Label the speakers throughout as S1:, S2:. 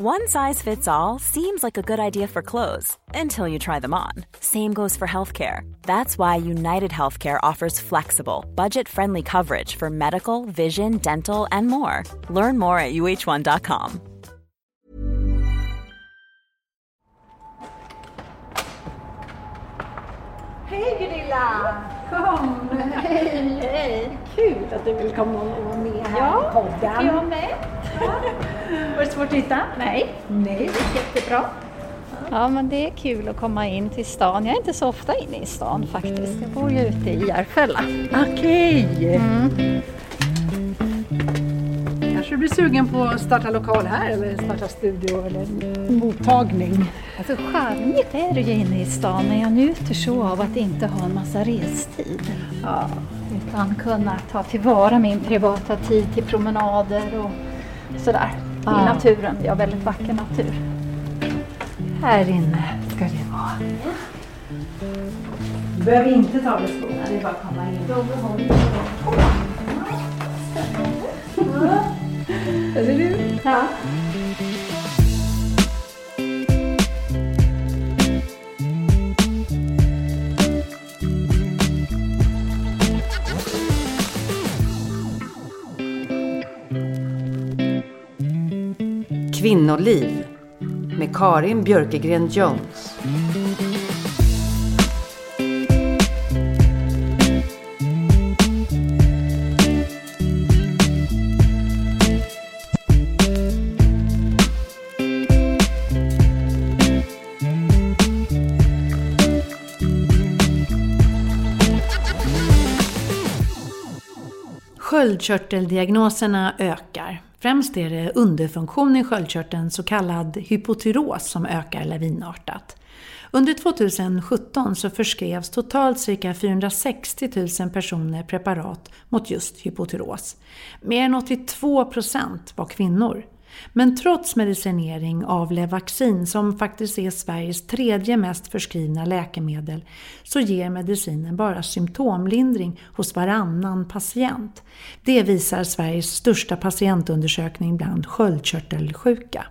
S1: One size fits all seems like a good idea for clothes until you try them on. Same goes for healthcare. That's why United Healthcare offers flexible, budget friendly coverage for medical, vision, dental, and more. Learn more at uh1.com.
S2: Hej Gunilla! Kom! Hej, hej! Kul att du vill komma och vara med här
S3: Ja,
S2: i podden.
S3: jag med.
S2: Var det svårt att hitta?
S3: Nej,
S2: Nej, det gick jättebra.
S3: ja men det är kul att komma in till stan. Jag är inte så ofta inne i stan faktiskt. Jag bor ju ute i Järfälla.
S2: Okej!
S3: Mm.
S2: Kanske du blir sugen på att starta lokal här eller starta studio eller mottagning?
S3: Alltså charmigt är det ju inne i stan men jag njuter så av att inte ha en massa restid.
S2: Ja.
S3: Utan kunna ta tillvara min privata tid till promenader och sådär. I
S2: Ja.
S3: naturen. Vi har väldigt vacker natur.
S2: Här inne ska det vara. Du behöver inte ta av dig skorna, det är bara att komma in. Där ser du.
S3: Ja.
S4: Kvinnoliv med Karin Björkegren Jones.
S5: Sköldkörteldiagnoserna ökar. Främst är det underfunktion i sköldkörteln, så kallad hypotyros, som ökar lavinartat. Under 2017 så förskrevs totalt cirka 460 000 personer preparat mot just hypotyros. Mer än 82 procent var kvinnor. Men trots medicinering av Levaxin, som faktiskt är Sveriges tredje mest förskrivna läkemedel, så ger medicinen bara symptomlindring hos varannan patient. Det visar Sveriges största patientundersökning bland sköldkörtelsjuka.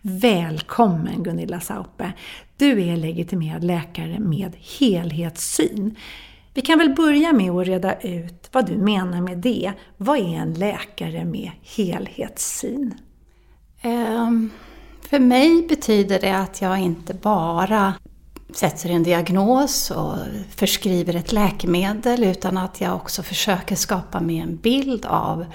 S5: Välkommen Gunilla Saupe! Du är legitimerad läkare med helhetssyn. Vi kan väl börja med att reda ut vad du menar med det. Vad är en läkare med helhetssyn?
S3: Ehm, för mig betyder det att jag inte bara sätter en diagnos och förskriver ett läkemedel utan att jag också försöker skapa mig en bild av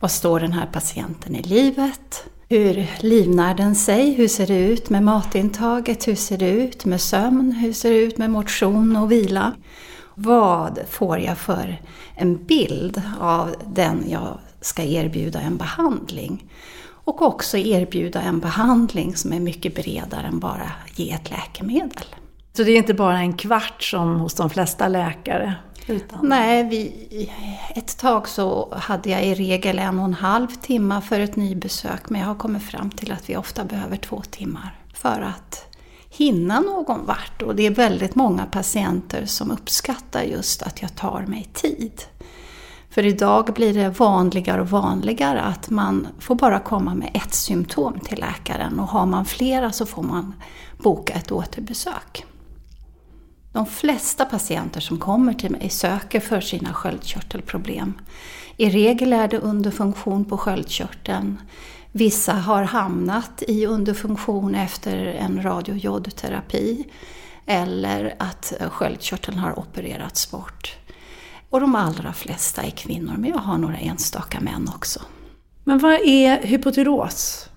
S3: vad står den här patienten i livet? Hur livnär den sig? Hur ser det ut med matintaget? Hur ser det ut med sömn? Hur ser det ut med motion och vila? Vad får jag för en bild av den jag ska erbjuda en behandling? Och också erbjuda en behandling som är mycket bredare än bara ge ett läkemedel.
S5: Så det är inte bara en kvart som hos de flesta läkare? Utan...
S3: Nej, vi, ett tag så hade jag i regel en och en halv timme för ett nybesök men jag har kommit fram till att vi ofta behöver två timmar för att hinna någon vart. Och det är väldigt många patienter som uppskattar just att jag tar mig tid. För idag blir det vanligare och vanligare att man får bara komma med ett symptom till läkaren och har man flera så får man boka ett återbesök. De flesta patienter som kommer till mig söker för sina sköldkörtelproblem. I regel är det underfunktion på sköldkörteln. Vissa har hamnat i underfunktion efter en radiojodterapi eller att sköldkörteln har opererats bort. Och de allra flesta är kvinnor, men jag har några enstaka män också.
S5: Men vad är hypotyros?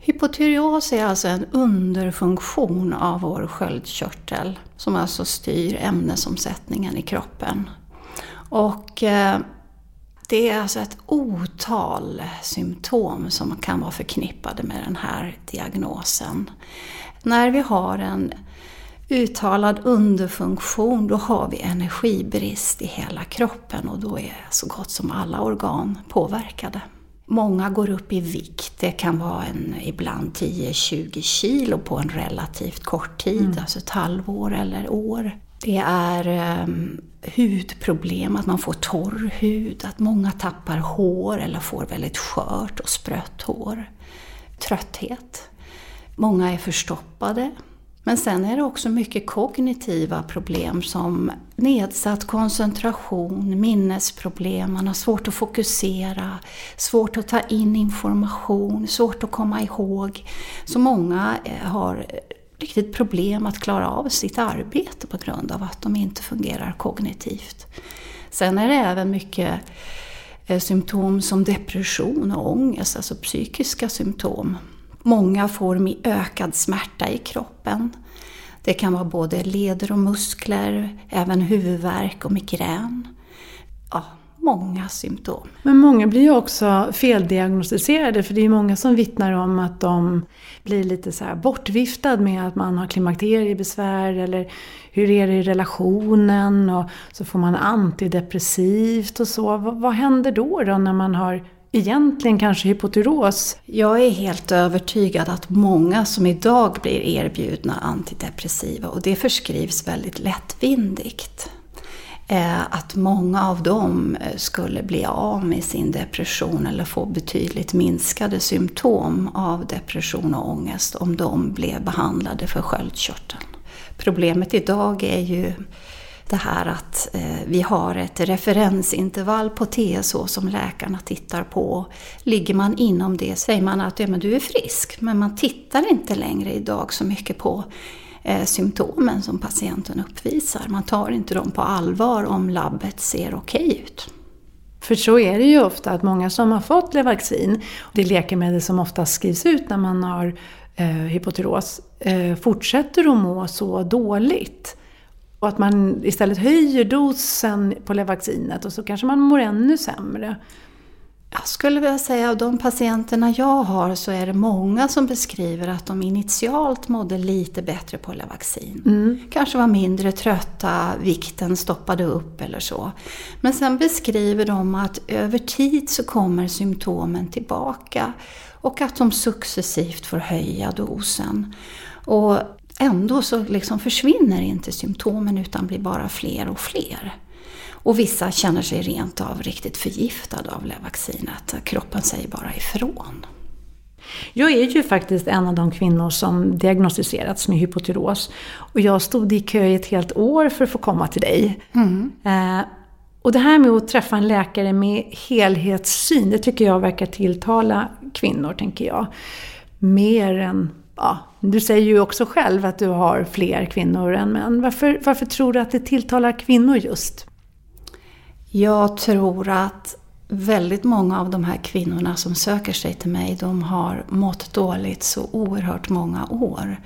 S3: Hypotyreos är alltså en underfunktion av vår sköldkörtel som alltså styr ämnesomsättningen i kroppen. Och eh, Det är alltså ett otal symptom som kan vara förknippade med den här diagnosen. När vi har en uttalad underfunktion, då har vi energibrist i hela kroppen och då är så gott som alla organ påverkade. Många går upp i vikt, det kan vara en, ibland 10-20 kilo på en relativt kort tid, mm. alltså ett halvår eller år. Det är um, hudproblem, att man får torr hud, att många tappar hår eller får väldigt skört och sprött hår. Trötthet. Många är förstoppade. Men sen är det också mycket kognitiva problem som nedsatt koncentration, minnesproblem, man har svårt att fokusera, svårt att ta in information, svårt att komma ihåg. Så många eh, har riktigt problem att klara av sitt arbete på grund av att de inte fungerar kognitivt. Sen är det även mycket eh, symptom som depression och ångest, alltså psykiska symptom. Många får ökad smärta i kroppen. Det kan vara både leder och muskler, även huvudvärk och migrän. Ja, många symptom.
S5: Men många blir ju också feldiagnostiserade för det är många som vittnar om att de blir lite så här bortviftad med att man har klimakteriebesvär eller hur är det i relationen och så får man antidepressivt och så. Vad, vad händer då, då när man har egentligen kanske hypotyros?
S3: Jag är helt övertygad att många som idag blir erbjudna antidepressiva, och det förskrivs väldigt lättvindigt, eh, att många av dem eh, skulle bli av med sin depression eller få betydligt minskade symptom av depression och ångest om de blev behandlade för sköldkörteln. Problemet idag är ju det här att eh, vi har ett referensintervall på TSH som läkarna tittar på. Ligger man inom det säger man att ja, men du är frisk, men man tittar inte längre idag så mycket på eh, symptomen som patienten uppvisar. Man tar inte dem på allvar om labbet ser okej okay ut.
S5: För så är det ju ofta att många som har fått Levaxin, det läkemedel som ofta skrivs ut när man har eh, hypotyros, eh, fortsätter att må så dåligt. Och att man istället höjer dosen på Levaxinet och så kanske man mår ännu sämre.
S3: Jag skulle vilja säga av de patienterna jag har så är det många som beskriver att de initialt mådde lite bättre på Levaxin. Mm. Kanske var mindre trötta, vikten stoppade upp eller så. Men sen beskriver de att över tid så kommer symptomen tillbaka och att de successivt får höja dosen. Och ändå så liksom försvinner inte symptomen utan blir bara fler och fler. Och vissa känner sig rent av riktigt förgiftade av Levaxinet. Kroppen säger bara ifrån.
S5: Jag är ju faktiskt en av de kvinnor som diagnostiserats med hypotyros. Och jag stod i kö i ett helt år för att få komma till dig. Mm. Eh, och det här med att träffa en läkare med helhetssyn, det tycker jag verkar tilltala kvinnor, tänker jag. Mer än ja, du säger ju också själv att du har fler kvinnor än män. Varför, varför tror du att det tilltalar kvinnor just?
S3: Jag tror att väldigt många av de här kvinnorna som söker sig till mig, de har mått dåligt så oerhört många år.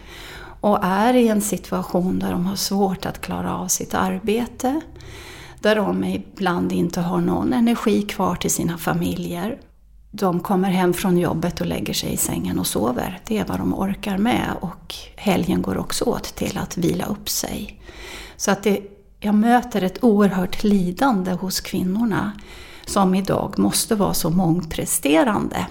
S3: Och är i en situation där de har svårt att klara av sitt arbete, där de ibland inte har någon energi kvar till sina familjer de kommer hem från jobbet och lägger sig i sängen och sover. Det är vad de orkar med och helgen går också åt till att vila upp sig. Så att det, jag möter ett oerhört lidande hos kvinnorna som idag måste vara så mångpresterande.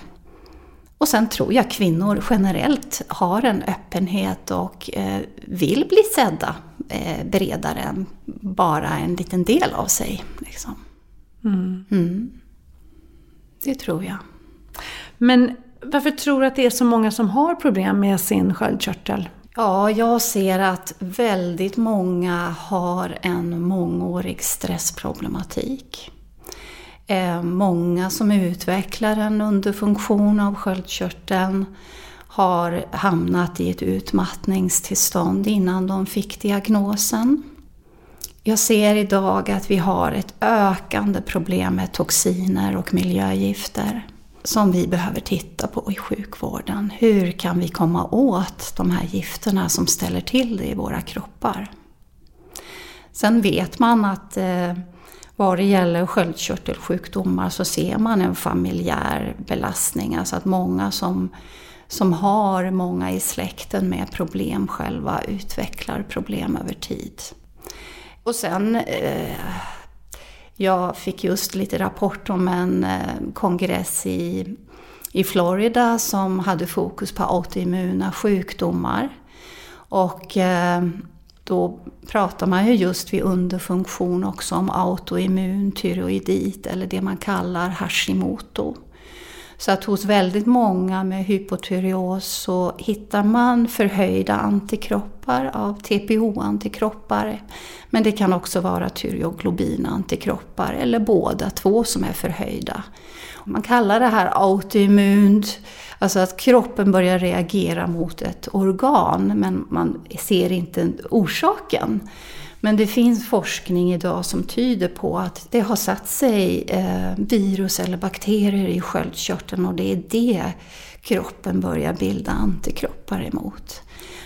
S3: Och sen tror jag kvinnor generellt har en öppenhet och eh, vill bli sedda eh, bredare än bara en liten del av sig. Liksom. Mm. Mm. Det tror jag.
S5: Men varför tror du att det är så många som har problem med sin sköldkörtel?
S3: Ja, jag ser att väldigt många har en mångårig stressproblematik. Eh, många som utvecklar en underfunktion av sköldkörteln har hamnat i ett utmattningstillstånd innan de fick diagnosen. Jag ser idag att vi har ett ökande problem med toxiner och miljögifter som vi behöver titta på i sjukvården. Hur kan vi komma åt de här gifterna som ställer till det i våra kroppar? Sen vet man att eh, Vad det gäller sköldkörtelsjukdomar så ser man en familjär belastning, alltså att många som, som har många i släkten med problem själva utvecklar problem över tid. Och sen, eh, jag fick just lite rapport om en eh, kongress i, i Florida som hade fokus på autoimmuna sjukdomar. Och eh, då pratar man ju just vid underfunktion också om autoimmun tyroidit eller det man kallar Hashimoto. Så att hos väldigt många med hypotyreos så hittar man förhöjda antikroppar av TPO-antikroppar. Men det kan också vara tyroglobin-antikroppar eller båda två som är förhöjda. Man kallar det här autoimmunt, alltså att kroppen börjar reagera mot ett organ men man ser inte orsaken. Men det finns forskning idag som tyder på att det har satt sig eh, virus eller bakterier i sköldkörteln och det är det kroppen börjar bilda antikroppar emot.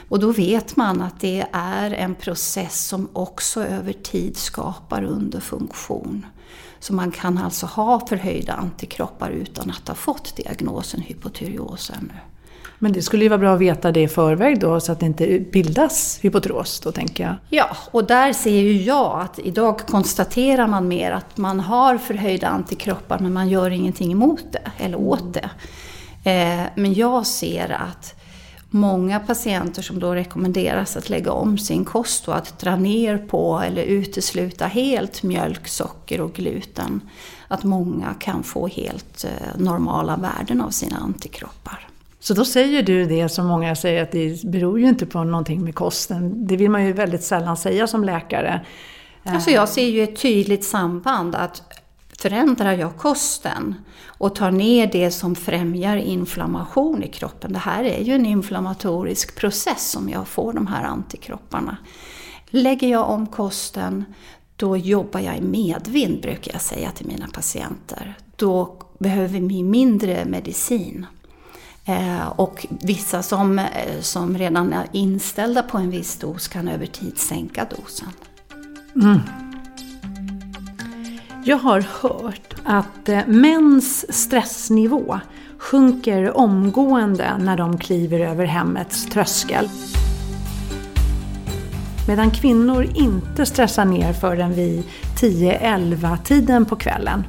S3: Och då vet man att det är en process som också över tid skapar underfunktion. Så man kan alltså ha förhöjda antikroppar utan att ha fått diagnosen hypotyreos ännu.
S5: Men det skulle ju vara bra att veta det i förväg då så att det inte bildas hypotros? då tänker jag.
S3: Ja, och där ser ju jag att idag konstaterar man mer att man har förhöjda antikroppar men man gör ingenting emot det eller åt det. Eh, men jag ser att många patienter som då rekommenderas att lägga om sin kost och att dra ner på eller utesluta helt mjölk, socker och gluten. Att många kan få helt eh, normala värden av sina antikroppar.
S5: Så då säger du det som många säger att det beror ju inte på någonting med kosten. Det vill man ju väldigt sällan säga som läkare.
S3: Alltså jag ser ju ett tydligt samband att förändrar jag kosten och tar ner det som främjar inflammation i kroppen. Det här är ju en inflammatorisk process om jag får de här antikropparna. Lägger jag om kosten, då jobbar jag i medvind brukar jag säga till mina patienter. Då behöver vi mindre medicin. Eh, och vissa som, eh, som redan är inställda på en viss dos kan över tid sänka dosen. Mm.
S5: Jag har hört att eh, mäns stressnivå sjunker omgående när de kliver över hemmets tröskel. Medan kvinnor inte stressar ner förrän vid 10-11 tiden på kvällen.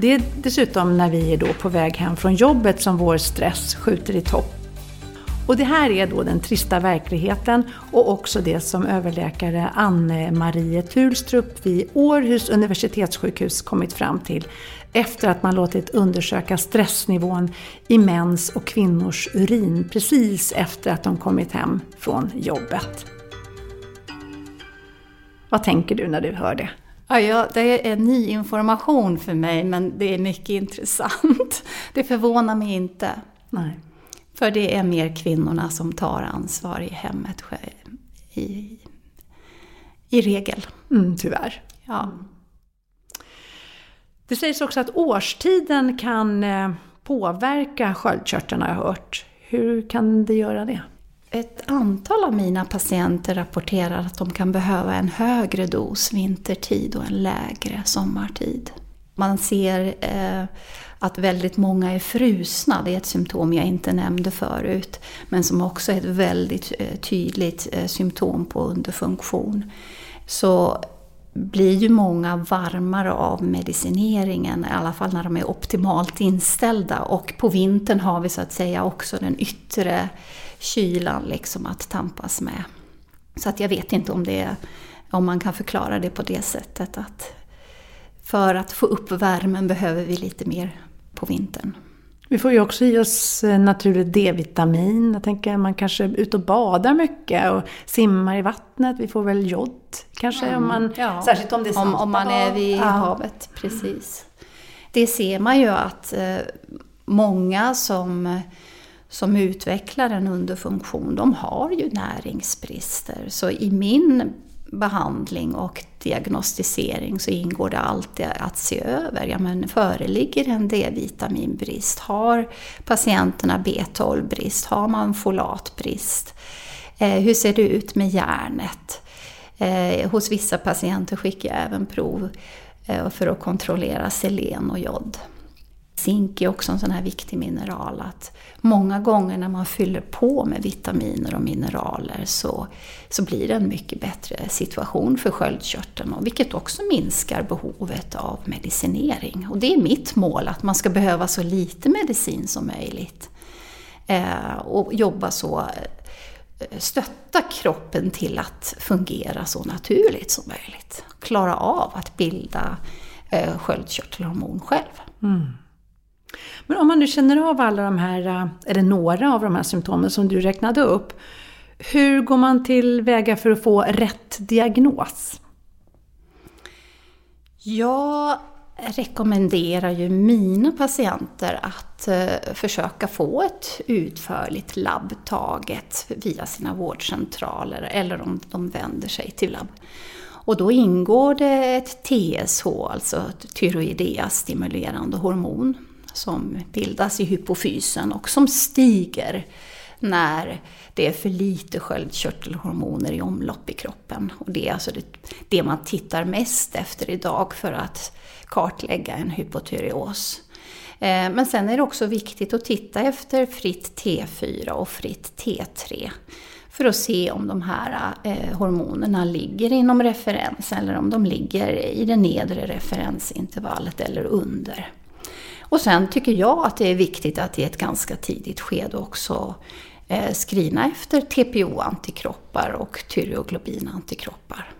S5: Det är dessutom när vi är då på väg hem från jobbet som vår stress skjuter i topp. Och det här är då den trista verkligheten och också det som överläkare Anne-Marie Tulstrup vid Århus universitetssjukhus kommit fram till efter att man låtit undersöka stressnivån i mäns och kvinnors urin precis efter att de kommit hem från jobbet. Vad tänker du när du hör det?
S3: Ja, det är ny information för mig men det är mycket intressant. Det förvånar mig inte.
S5: Nej.
S3: För det är mer kvinnorna som tar ansvar i hemmet i, i regel.
S5: Mm, tyvärr.
S3: Ja.
S5: Det sägs också att årstiden kan eh, påverka sköldkörteln har jag hört. Hur kan det göra det?
S3: Ett antal av mina patienter rapporterar att de kan behöva en högre dos vintertid och en lägre sommartid. Man ser eh, att väldigt många är frusna, det är ett symptom jag inte nämnde förut, men som också är ett väldigt eh, tydligt eh, symptom på underfunktion. Så blir ju många varmare av medicineringen, i alla fall när de är optimalt inställda. Och på vintern har vi så att säga också den yttre kylan liksom att tampas med. Så att jag vet inte om, det, om man kan förklara det på det sättet att för att få upp värmen behöver vi lite mer på vintern.
S5: Vi får ju också i oss eh, naturligt D-vitamin. Jag tänker man kanske är ute och badar mycket och simmar i vattnet. Vi får väl jod kanske mm, om man,
S3: ja. särskilt om det är om, om man är vid ja. havet. Precis. Det ser man ju att eh, många som som utvecklar en underfunktion, de har ju näringsbrister. Så i min behandling och diagnostisering så ingår det alltid att se över, ja men föreligger en D-vitaminbrist? Har patienterna B12-brist? Har man folatbrist? Eh, hur ser det ut med järnet? Eh, hos vissa patienter skickar jag även prov eh, för att kontrollera selen och jod. Zink är också en sån här viktig mineral att många gånger när man fyller på med vitaminer och mineraler så, så blir det en mycket bättre situation för sköldkörteln och vilket också minskar behovet av medicinering. Och det är mitt mål, att man ska behöva så lite medicin som möjligt. Eh, och jobba så eh, stötta kroppen till att fungera så naturligt som möjligt. Klara av att bilda eh, sköldkörtelhormon själv. Mm.
S5: Men om man nu känner av alla de här, eller några av de här symptomen som du räknade upp, hur går man tillväga för att få rätt diagnos?
S3: Jag rekommenderar ju mina patienter att eh, försöka få ett utförligt labb taget via sina vårdcentraler eller om de vänder sig till labb. Och då ingår det ett TSH, alltså ett tyroidea-stimulerande hormon som bildas i hypofysen och som stiger när det är för lite sköldkörtelhormoner i omlopp i kroppen. Och det är alltså det, det man tittar mest efter idag för att kartlägga en hypotyreos. Eh, men sen är det också viktigt att titta efter fritt T4 och fritt T3 för att se om de här eh, hormonerna ligger inom referens eller om de ligger i det nedre referensintervallet eller under. Och sen tycker jag att det är viktigt att i ett ganska tidigt skede också eh, screena efter TPO-antikroppar och tyreoglobin-antikroppar.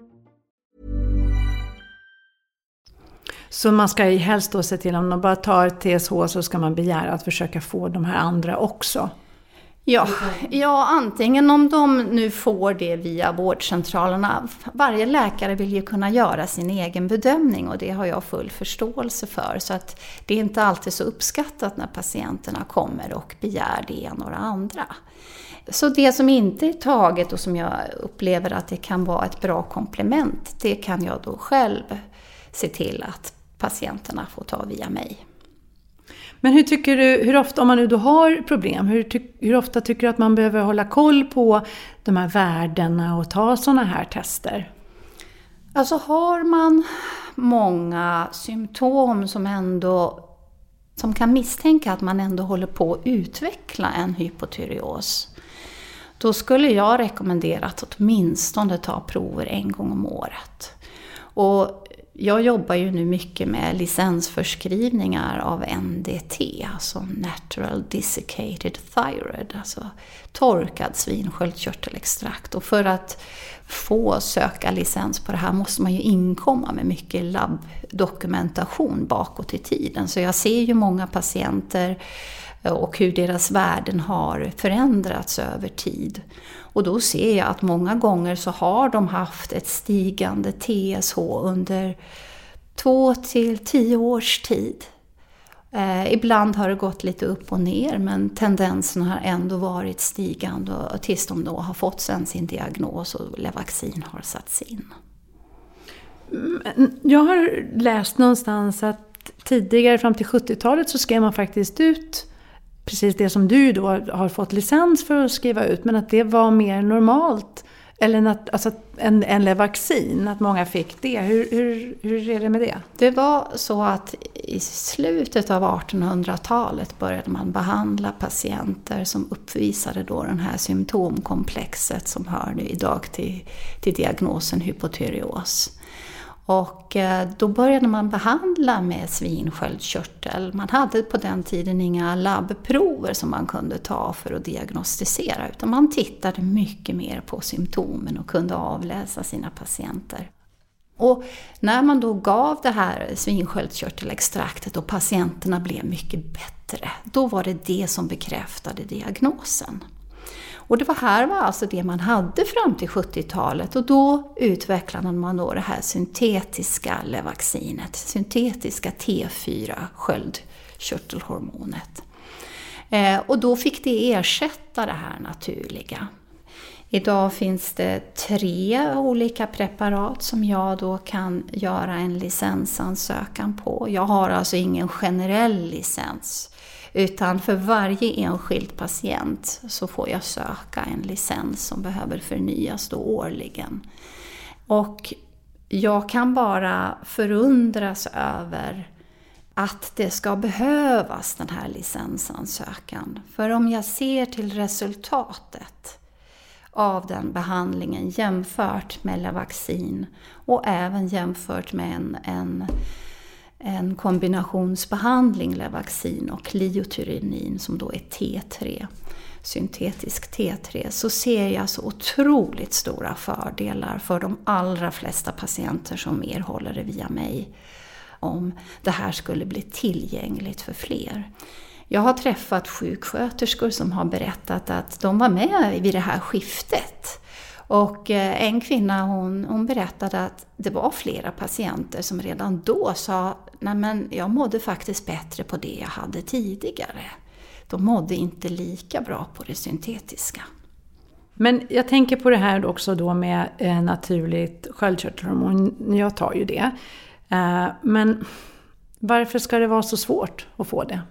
S5: Så man ska helst då se till, om de bara tar TSH så ska man begära att försöka få de här andra också.
S3: Ja, ja, antingen om de nu får det via vårdcentralerna. Varje läkare vill ju kunna göra sin egen bedömning och det har jag full förståelse för. Så att det är inte alltid så uppskattat när patienterna kommer och begär det ena och det andra. Så det som inte är taget och som jag upplever att det kan vara ett bra komplement, det kan jag då själv se till att patienterna får ta via mig.
S5: Men hur tycker du, hur ofta, om man nu då har problem, hur, hur ofta tycker du att man behöver hålla koll på de här värdena och ta sådana här tester?
S3: Alltså har man många symptom som ändå som kan misstänka att man ändå håller på att utveckla en hypotyreos. Då skulle jag rekommendera att åtminstone ta prover en gång om året. Och jag jobbar ju nu mycket med licensförskrivningar av NDT, alltså Natural Desiccated Thyroid, alltså torkad svinsköldkörtelextrakt. Och för att få söka licens på det här måste man ju inkomma med mycket labbdokumentation bakåt i tiden. Så jag ser ju många patienter och hur deras värden har förändrats över tid. Och då ser jag att många gånger så har de haft ett stigande TSH under två till tio års tid. Eh, ibland har det gått lite upp och ner men tendensen har ändå varit stigande tills de då har fått sen sin diagnos och Levaxin har satts in.
S5: Mm, jag har läst någonstans att tidigare, fram till 70-talet, så skrev man faktiskt ut precis det som du då har fått licens för att skriva ut, men att det var mer normalt eller att, alltså, en, en Levaxin, att många fick det. Hur, hur, hur är det med det?
S3: Det var så att i slutet av 1800-talet började man behandla patienter som uppvisade då det här symptomkomplexet som hör idag till, till diagnosen hypotyreos. Och eh, då började man behandla med svinsköldkörtel. Man hade på den tiden inga labbprover som man kunde ta för att diagnostisera utan man tittade mycket mer på symptomen och kunde avläsa sina patienter. Och när man då gav det här svinsköldkörtelextraktet och patienterna blev mycket bättre, då var det det som bekräftade diagnosen. Och det var här var alltså det man hade fram till 70-talet och då utvecklade man då det här syntetiska Levaxinet, syntetiska T4 sköldkörtelhormonet. Eh, och då fick det ersätta det här naturliga. Idag finns det tre olika preparat som jag då kan göra en licensansökan på. Jag har alltså ingen generell licens utan för varje enskild patient så får jag söka en licens som behöver förnyas då årligen. Och jag kan bara förundras över att det ska behövas den här licensansökan. För om jag ser till resultatet av den behandlingen jämfört med Levaxin och även jämfört med en, en en kombinationsbehandling, Levaxin och liotyrinin som då är T3, syntetisk T3, så ser jag så otroligt stora fördelar för de allra flesta patienter som erhåller det via mig om det här skulle bli tillgängligt för fler. Jag har träffat sjuksköterskor som har berättat att de var med vid det här skiftet och eh, en kvinna hon, hon berättade att det var flera patienter som redan då sa Nej men jag mådde faktiskt bättre på det jag hade tidigare. De mådde inte lika bra på det syntetiska.
S5: Men jag tänker på det här också då med eh, naturligt sköldkörtelhormon. Jag tar ju det. Eh, men varför ska det vara så svårt att få det?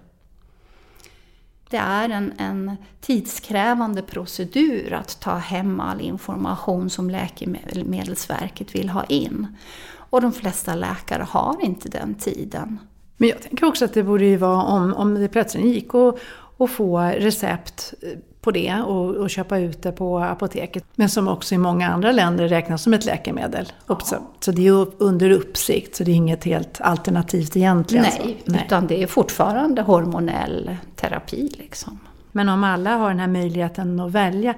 S3: Det är en, en tidskrävande procedur att ta hem all information som Läkemedelsverket vill ha in. Och de flesta läkare har inte den tiden.
S5: Men jag tänker också att det borde ju vara om, om det plötsligt gick att, att få recept eh, på det och, och, köpa ut det på apoteket. Men som också i många andra länder räknas som ett läkemedel. Ja. Så, det är under uppsikt, så det är inget helt alternativt egentligen.
S3: Nej, Nej. utan det är fortfarande hormonell terapi. Liksom.
S5: Men om alla har den här möjligheten att välja,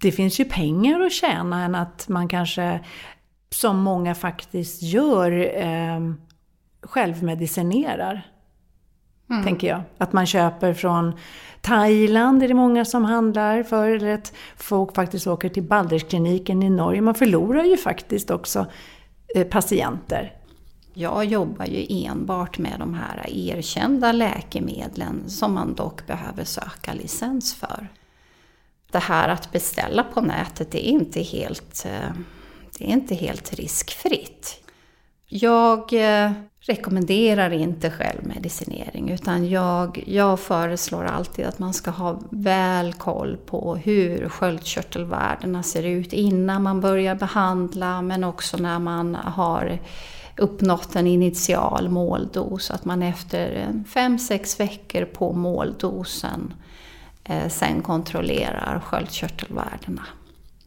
S5: det finns ju pengar att tjäna än att man kanske, som många faktiskt gör, eh, självmedicinerar. Mm. Tänker jag. Att man köper från Thailand är det många som handlar för. Eller att folk faktiskt åker till Balderskliniken i Norge. Man förlorar ju faktiskt också eh, patienter.
S3: Jag jobbar ju enbart med de här erkända läkemedlen som man dock behöver söka licens för. Det här att beställa på nätet är inte helt, eh, det är inte helt riskfritt. Jag eh, rekommenderar inte självmedicinering utan jag, jag föreslår alltid att man ska ha väl koll på hur sköldkörtelvärdena ser ut innan man börjar behandla men också när man har uppnått en initial måldos. Att man efter eh, 5-6 veckor på måldosen eh, sen kontrollerar sköldkörtelvärdena.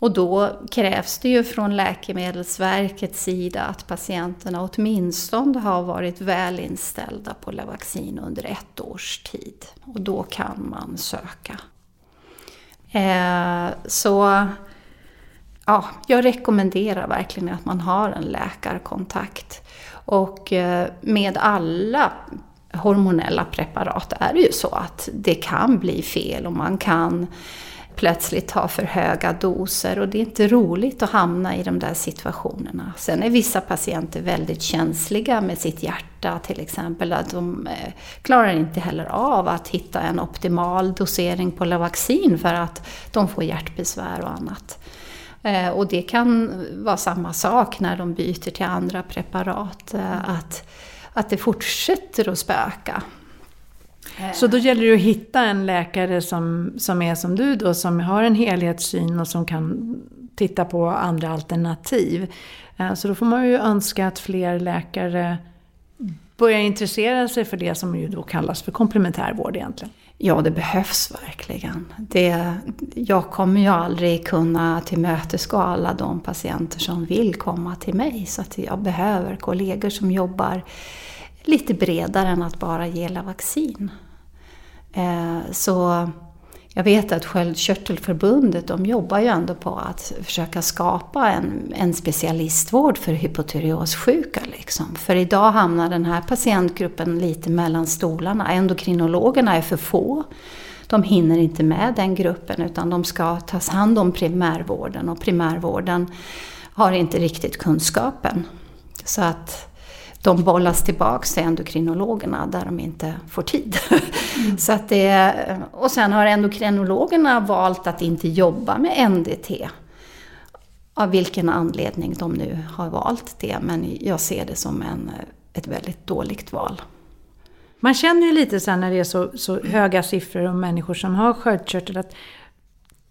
S3: Och då krävs det ju från Läkemedelsverkets sida att patienterna åtminstone har varit väl inställda på Levaxin under ett års tid. Och då kan man söka. Eh, så ja, jag rekommenderar verkligen att man har en läkarkontakt. Och eh, med alla hormonella preparat är det ju så att det kan bli fel och man kan plötsligt tar för höga doser och det är inte roligt att hamna i de där situationerna. Sen är vissa patienter väldigt känsliga med sitt hjärta till exempel. Att de eh, klarar inte heller av att hitta en optimal dosering på Lavaxin för att de får hjärtbesvär och annat. Eh, och det kan vara samma sak när de byter till andra preparat. Eh, att, att det fortsätter att spöka.
S5: Så då gäller det att hitta en läkare som, som är som du då, som har en helhetssyn och som kan titta på andra alternativ. Eh, så då får man ju önska att fler läkare börjar intressera sig för det som ju då kallas för komplementärvård egentligen.
S3: Ja, det behövs verkligen. Det, jag kommer ju aldrig kunna tillmötesgå alla de patienter som vill komma till mig. Så att jag behöver kollegor som jobbar lite bredare än att bara ge vaccin. Eh, så jag vet att Sköldkörtelförbundet de jobbar ju ändå på att försöka skapa en, en specialistvård för hypotyreossjuka. Liksom. För idag hamnar den här patientgruppen lite mellan stolarna. Endokrinologerna är för få. De hinner inte med den gruppen utan de ska tas hand om primärvården och primärvården har inte riktigt kunskapen. Så att de bollas tillbaks till endokrinologerna där de inte får tid. Mm. så att det, och sen har endokrinologerna valt att inte jobba med NDT. Av vilken anledning de nu har valt det, men jag ser det som en, ett väldigt dåligt val.
S5: Man känner ju lite så när det är så, så höga siffror om människor som har sköldkörtel att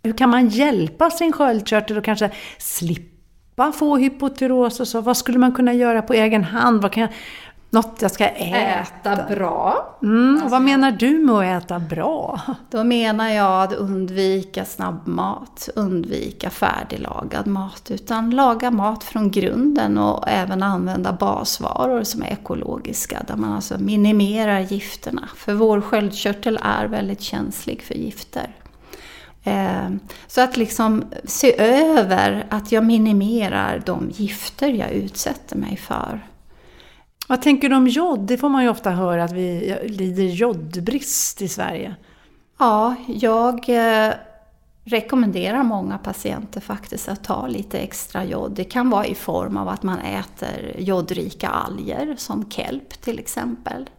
S5: hur kan man hjälpa sin sköldkörtel och kanske slippa slippa få hypotyros och så? Vad skulle man kunna göra på egen hand? Vad kan jag, något jag ska äta?
S3: Äta bra.
S5: Mm, alltså, vad menar du med att äta bra?
S3: Då menar jag att undvika snabbmat, undvika färdiglagad mat, utan laga mat från grunden och även använda basvaror som är ekologiska, där man alltså minimerar gifterna. För vår sköldkörtel är väldigt känslig för gifter. Eh, så att liksom se över att jag minimerar de gifter jag utsätter mig för.
S5: Vad tänker du om jod? Det får man ju ofta höra att vi lider jodbrist i Sverige.
S3: Ja, jag eh, rekommenderar många patienter faktiskt att ta lite extra jod. Det kan vara i form av att man äter jodrika alger som kelp till exempel.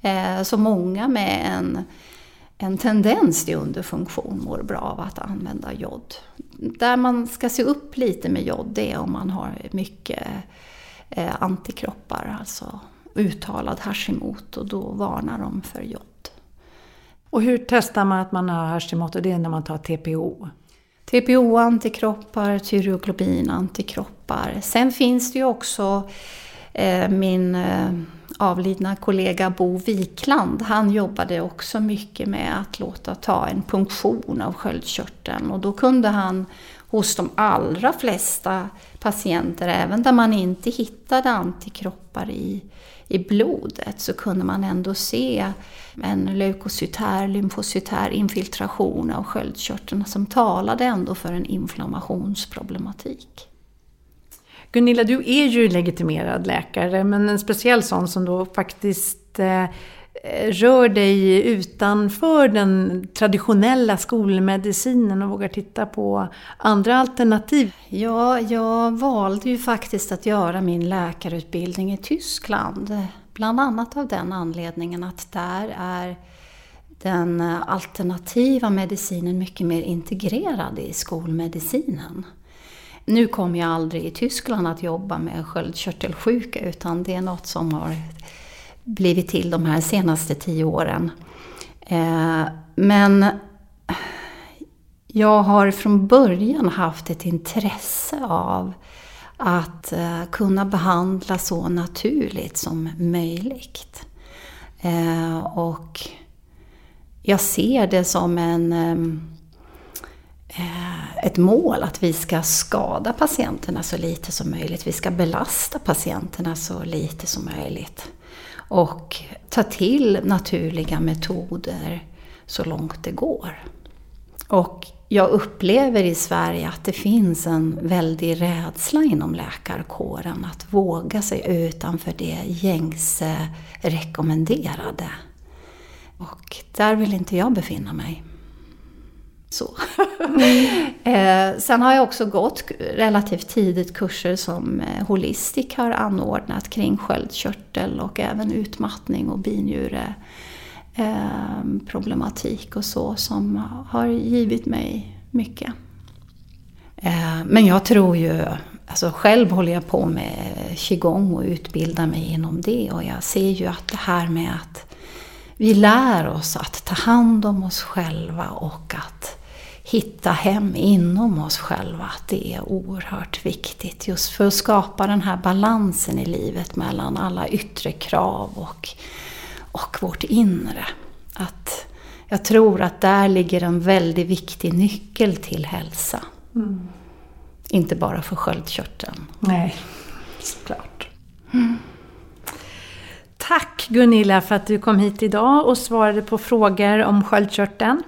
S3: Eh, så många med en en tendens till underfunktion mår bra av att använda jod. Där man ska se upp lite med jod det är om man har mycket eh, antikroppar, alltså uttalad Hashimoto, då varnar de för jod.
S5: Och hur testar man att man har Hashimoto? Det är när man tar TPO?
S3: TPO-antikroppar, tyroglobin-antikroppar. Sen finns det ju också eh, min eh, avlidna kollega Bo Wikland, han jobbade också mycket med att låta ta en punktion av sköldkörteln och då kunde han hos de allra flesta patienter, även där man inte hittade antikroppar i, i blodet, så kunde man ändå se en leukocytär, lymfocytär infiltration av sköldkörteln som talade ändå för en inflammationsproblematik.
S5: Gunilla, du är ju legitimerad läkare, men en speciell sån som då faktiskt eh, rör dig utanför den traditionella skolmedicinen och vågar titta på andra alternativ?
S3: Ja, jag valde ju faktiskt att göra min läkarutbildning i Tyskland. Bland annat av den anledningen att där är den alternativa medicinen mycket mer integrerad i skolmedicinen. Nu kommer jag aldrig i Tyskland att jobba med sköldkörtelsjuka utan det är något som har blivit till de här senaste tio åren. Eh, men jag har från början haft ett intresse av att eh, kunna behandla så naturligt som möjligt. Eh, och jag ser det som en Eh, ett mål att vi ska skada patienterna så lite som möjligt. Vi ska belasta patienterna så lite som möjligt. Och ta till naturliga metoder så långt det går. Och jag upplever i Sverige att det finns en väldig rädsla inom läkarkåren att våga sig utanför det gängse rekommenderade. Och där vill inte jag befinna mig. Så. eh, sen har jag också gått relativt tidigt kurser som eh, Holistic har anordnat kring sköldkörtel och även utmattning och binjure eh, problematik och så som har givit mig mycket. Eh, men jag tror ju, alltså själv håller jag på med qigong och utbildar mig inom det. Och jag ser ju att det här med att vi lär oss att ta hand om oss själva och att hitta hem inom oss själva, att det är oerhört viktigt just för att skapa den här balansen i livet mellan alla yttre krav och, och vårt inre. Att jag tror att där ligger en väldigt viktig nyckel till hälsa. Mm. Inte bara för sköldkörteln.
S5: Nej, såklart. Mm. Tack Gunilla för att du kom hit idag och svarade på frågor om sköldkörteln.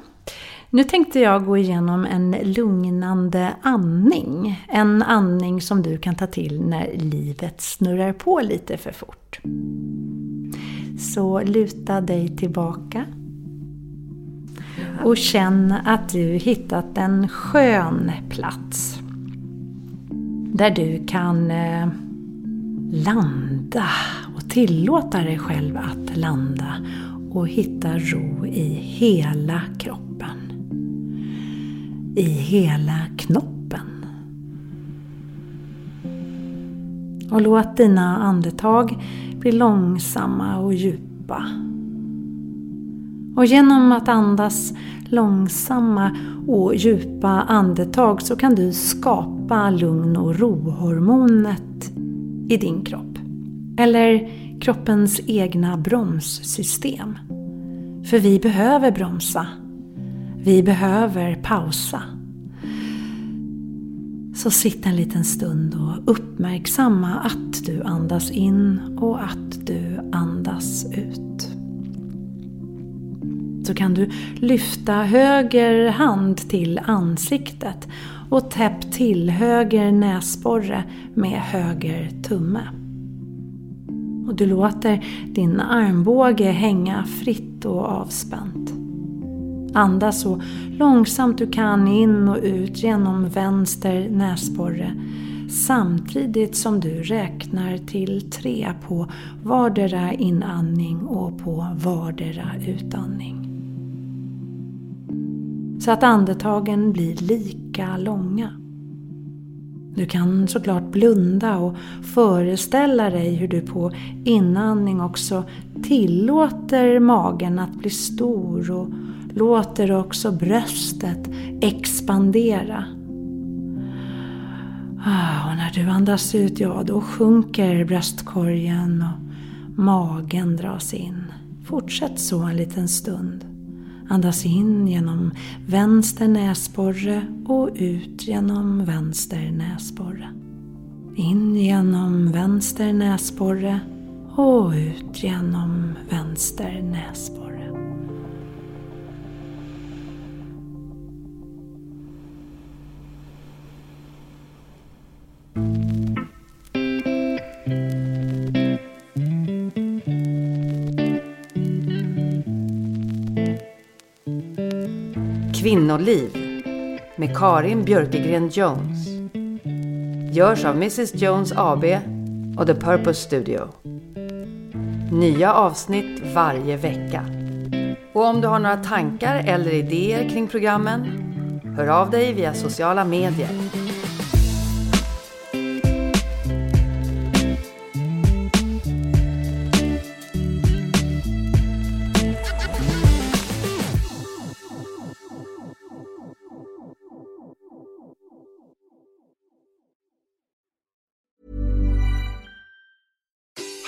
S5: Nu tänkte jag gå igenom en lugnande andning. En andning som du kan ta till när livet snurrar på lite för fort. Så luta dig tillbaka. Och känn att du hittat en skön plats. Där du kan eh, landa och tillåta dig själv att landa och hitta ro i hela kroppen. I hela knoppen. Och låt dina andetag bli långsamma och djupa. Och genom att andas långsamma och djupa andetag så kan du skapa lugn och rohormonet i din kropp. Eller kroppens egna bromssystem. För vi behöver bromsa. Vi behöver pausa. Så sitt en liten stund och uppmärksamma att du andas in och att du andas ut. Så kan du lyfta höger hand till ansiktet och täpp till höger näsborre med höger tumme. Och du låter din armbåge hänga fritt och avspänt. Andas så långsamt du kan in och ut genom vänster näsborre samtidigt som du räknar till tre på vardera inandning och på vardera utandning. Så att andetagen blir lika långa. Du kan såklart blunda och föreställa dig hur du på inandning också tillåter magen att bli stor och låter också bröstet expandera. Ah, och när du andas ut, ja då sjunker bröstkorgen och magen dras in. Fortsätt så en liten stund. Andas in genom vänster näsborre och ut genom vänster näsborre. In genom vänster näsborre och ut genom vänster näsborre.
S4: Kvinnoliv med Karin Björkegren Jones. Görs av Mrs Jones AB och The Purpose Studio. Nya avsnitt varje vecka. Och om du har några tankar eller idéer kring programmen, hör av dig via sociala medier.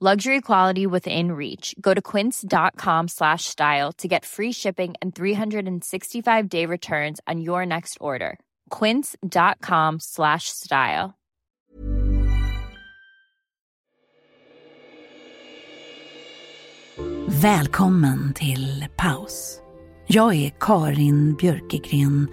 S6: Luxury quality within reach. Go to quince.com slash style to get free shipping and 365 day returns on your next order. Quince.com slash style.
S5: Välkommen till paus. Jag är Karin Björkegren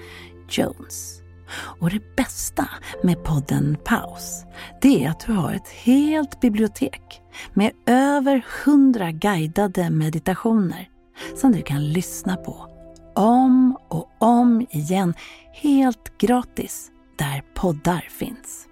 S5: Jones. Och det bästa med podden Paus, det är att du har ett helt bibliotek med över hundra guidade meditationer som du kan lyssna på om och om igen helt gratis där poddar finns.